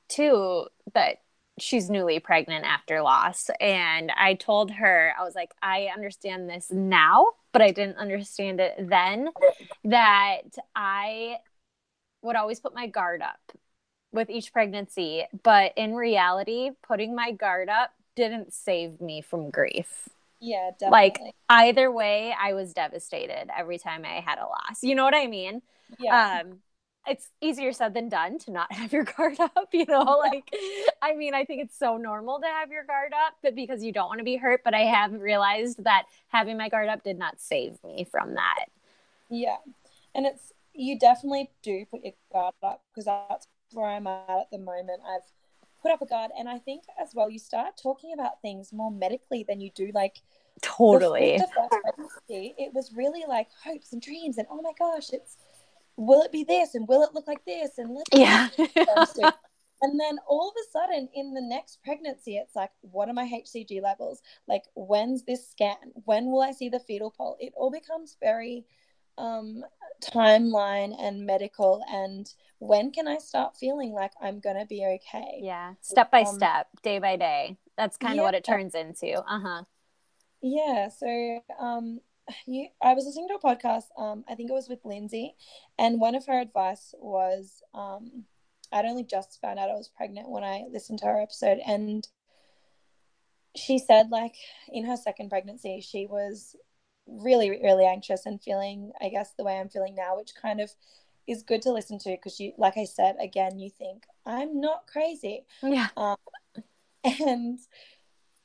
too, that she's newly pregnant after loss, and I told her I was like, I understand this now, but I didn't understand it then. That I would always put my guard up with each pregnancy, but in reality, putting my guard up didn't save me from grief yeah, definitely. like either way i was devastated every time i had a loss you know what i mean yeah, um it's easier said than done to not have your guard up you know like i mean i think it's so normal to have your guard up but because you don't want to be hurt but i have realized that having my guard up did not save me from that. Yeah, and it's you definitely do put your guard up because that's where I'm at at the moment. I've put up a guard, and I think as well you start talking about things more medically than you do like totally. With the first pregnancy, it was really like hopes and dreams, and oh my gosh, it's will it be this, and will it look like this, and let's yeah And then all of a sudden, in the next pregnancy, it's like, what are my HCG levels? Like, when's this scan? When will I see the fetal pole? It all becomes very um, timeline and medical. And when can I start feeling like I'm going to be okay? yeah step by Um, step day by day that's kind of what it turns into uh-huh Yeah, so um, you, I was listening to a podcast. Um, I think it was with Lindsay, and one of her advice was, um, I'd only just found out I was pregnant when I listened to her episode, and she said, like, in her second pregnancy, she was really, really anxious and feeling, I guess, the way I'm feeling now, which kind of is good to listen to because you, like I said, again, you think I'm not crazy, yeah and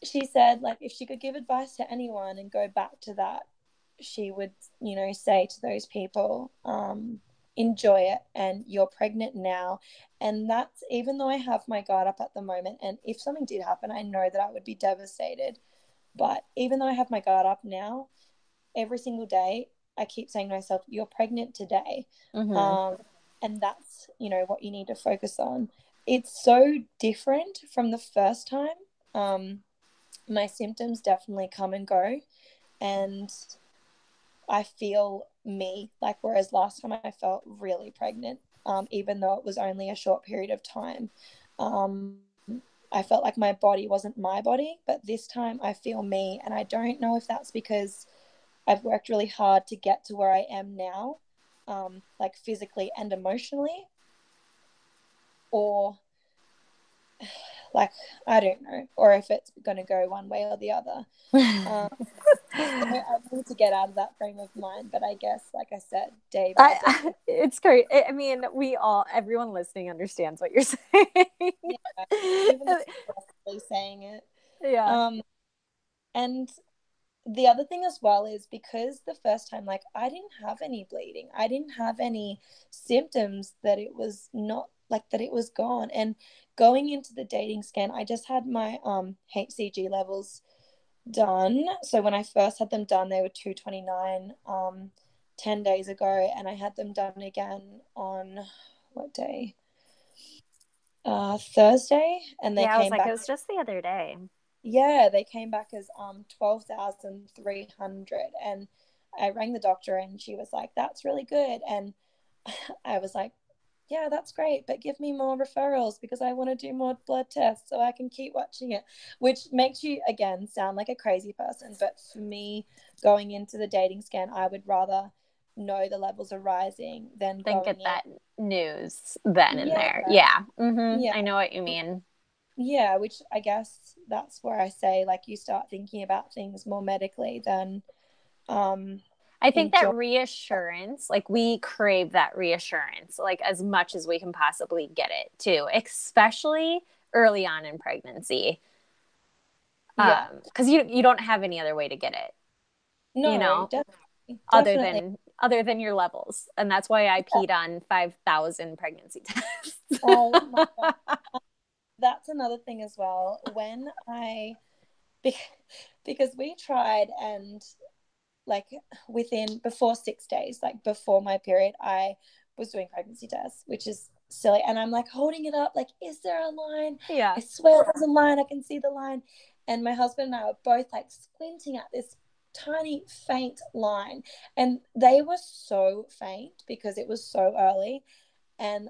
she said like if she could give advice to anyone and go back to that she would you know say to those people um enjoy it and you're pregnant now. And that's even though i have my guard up at the moment and if something did happen i know that i would be devastated. But even though i have my guard up now every single day i keep saying to myself you're pregnant today. Mhm. um, and that's you know what you need to focus on. It's so different from the first time. Um, my symptoms definitely come and go and i feel me like whereas last time i felt really pregnant um, even though it was only a short period of time um, i felt like my body wasn't my body but this time i feel me and i don't know if that's because i've worked really hard to get to where i am now um, like physically and emotionally, or like I don't know, or if it's going to go one way or the other. Um, I I need to get out of that frame of mind, but I guess, like I said, by day, I, it's great. I I mean, we all, everyone listening understands what you're saying. even if saying it. yeah. Um, and the other thing as well is because the first time, like, I didn't have any bleeding, I didn't have any symptoms that it was not like that it was gone. And going into the dating scan, I just had my um HCG levels done. So when I first had them done, they were 229 um 10 days ago and I had them done again on what day? Uh Thursday and they yeah, came I was like back it was just the other day. yeah, they came back as um 12,300 and I rang the doctor and she was like that's really good and I was like yeah, that's great, but give me more referrals because I want to do more blood tests so I can keep watching it, which makes you again sound like a crazy person. But for me, going into the dating scan, I would rather know the levels are rising than Then get going that news then and Yeah. there. Yeah. hmm Yeah. I know what you mean. Yeah, which I guess that's where I say like you start thinking about things more medically than um I think that reassurance, like we crave that reassurance, like as much as we can possibly get it too, especially early on in pregnancy. Yeah. Um, because you you don't have any other way to get it no, know, definitely, other definitely. than other than your levels, and that's why I peed on five thousand pregnancy tests. Oh my God. That's another thing as well. When I, because we tried and like within, before six days, like before my period, I was doing pregnancy tests, which is silly. And I'm like holding it up, like, is there a line? yeah. I swear there's a line. I can see the line. And my husband and I were both like squinting at this tiny, faint line. And they were so faint because it was so early. And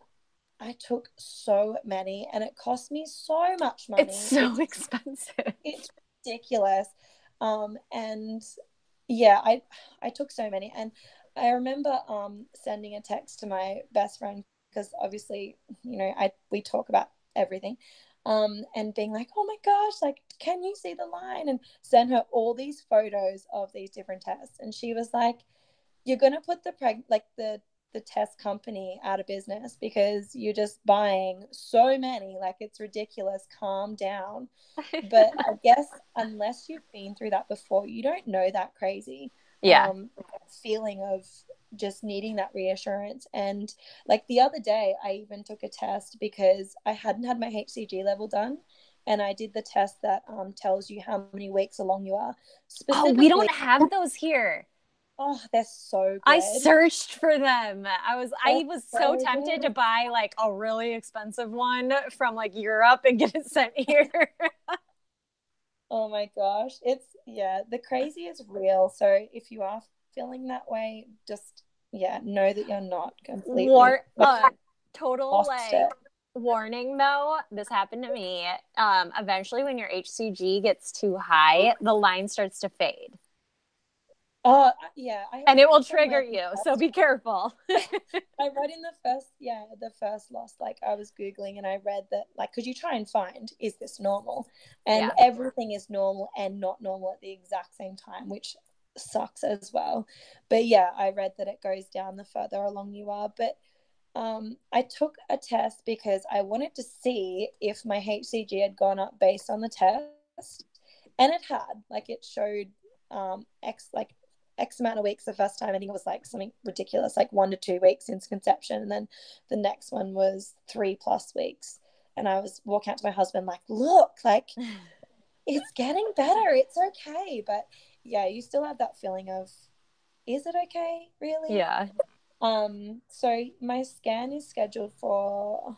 I took so many, and it cost me so much money. It's so expensive. it's ridiculous. Um, and yeah, I I took so many, and I remember um sending a text to my best friend because obviously you know I we talk about everything, um, and being like, oh my gosh, like can you see the line? And send her all these photos of these different tests, and she was like, you're gonna put the preg like the the test company out of business because you're just buying so many like it's ridiculous calm down but I guess unless you've been through that before, you don't know that crazy yeah. um, feeling of just needing that reassurance. And like the other day, I even took a test because I hadn't had my HCG level done. And I did the test that um, tells you how many weeks along you are. oh, we don't have those here. Oh, they're so good. I searched for them. I was I was so so tempted good. to buy like a really expensive one from like Europe and get it sent here. Oh my gosh. It's, yeah, the crazy is real. So if you are feeling that way, just, yeah, know that you're not completely. War uh, total like it. warning though, this happened to me. Um eventually when your HCG gets too high, the line starts to fade. Oh, yeah. I And it will trigger you. first- So be careful. I read in the first, yeah, the first loss, like I was Googling and I read that, like, because you try and find, is this normal? And Yeah. everything is normal and not normal at the exact same time, which sucks as well. But yeah, I read that it goes down the further along you are. But um, I took a test because I wanted to see if my HCG had gone up based on the test. And it had, like, it showed um, X, like, X amount of weeks the first time. I think it was like something ridiculous, like one to two weeks since conception. And then the next one was three plus weeks. And I was walking out to my husband, like, look, like it's getting better. It's okay. But yeah, you still have that feeling of, is it okay, really? yeah. Um, so my scan is scheduled for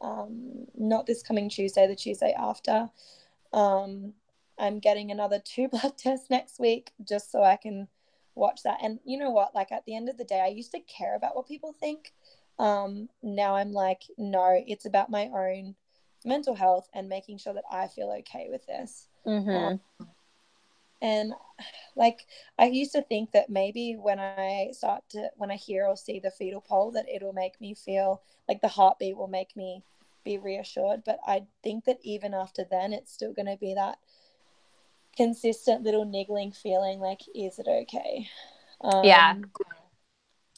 um not this coming Tuesday, the Tuesday after. Um, I'm getting another two blood tests next week just so I can watch that. And you know what? Like at the end of the day, I used to care about what people think. Um, now I'm like, no, it's about my own mental health and making sure that I feel okay with this. Mhm. And like I used to think that maybe when I start to when I hear or see the fetal pole that it'll make me feel like the heartbeat will make me be reassured. But I think that even after then it's still gonna be that consistent little niggling feeling like is it okay? Um, Yeah.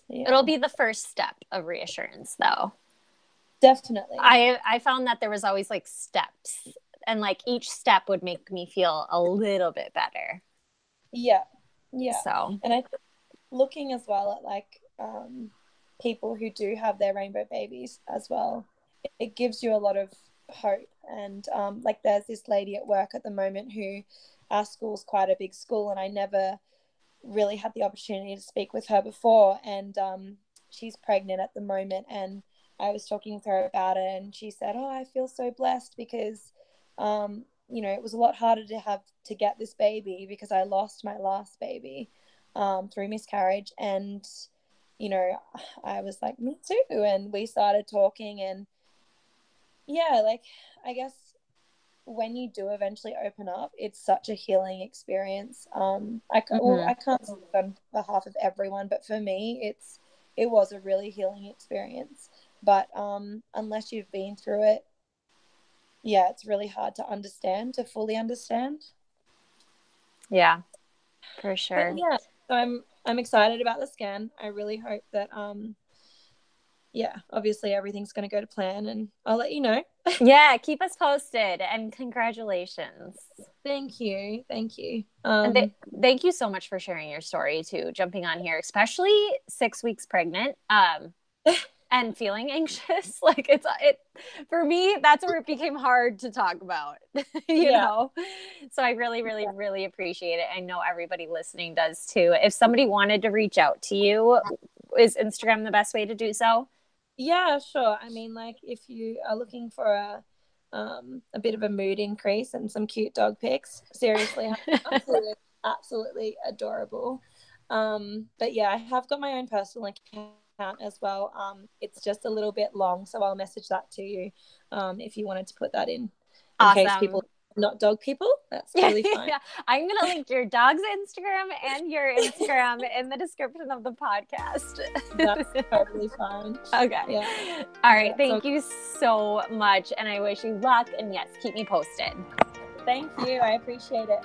yeah. It'll be the first step of reassurance though. definitely. I I found that there was always like steps and like each step would make me feel a little bit better. yeah. Yeah. So, and I looking as well at like um, people who do have their rainbow babies as well. it gives you a lot of hope. And um, like there's this lady at work at the moment who our school's quite a big school, and I never really had the opportunity to speak with her before. And um, she's pregnant at the moment, and I was talking to her about it, and she said, "Oh, I feel so blessed because." Um, you know, it was a lot harder to have to get this baby because I lost my last baby um, through miscarriage. And, you know, I was like, me too. And we started talking, and yeah, like, I guess when you do eventually open up, it's such a healing experience. Um, I, mm-hmm. well, I can't speak on behalf of everyone, but for me, it's it was a really healing experience. But um, unless you've been through it, yeah, it's really hard to understand, to fully understand. Yeah, for sure. But yeah, so I'm I'm excited about the scan. I really hope that um yeah, obviously everything's going to go to plan and I'll let you know. yeah, keep us posted and congratulations. Thank you. Thank you. Um, and th- thank you so much for sharing your story too, jumping on here, especially six weeks pregnant. Um, and feeling anxious like it's it for me that's where it became hard to talk about you yeah. know so i really really really appreciate it i know everybody listening does too if somebody wanted to reach out to you is instagram the best way to do so yeah sure i mean like if you are looking for a um a bit of a mood increase and some cute dog pics seriously absolutely, absolutely adorable um but yeah i have got my own personal account as well. Um, it's just a little bit long, so I'll message that to you um, if you wanted to put that in, in awesome. case people not dog people. That's really fine. yeah. I'm gonna link your dog's Instagram and your Instagram in the description of the podcast. That's totally fine. Okay. Yeah. All right. Thank so- you so much, and I wish you luck. And yes, keep me posted. Thank you. I appreciate it.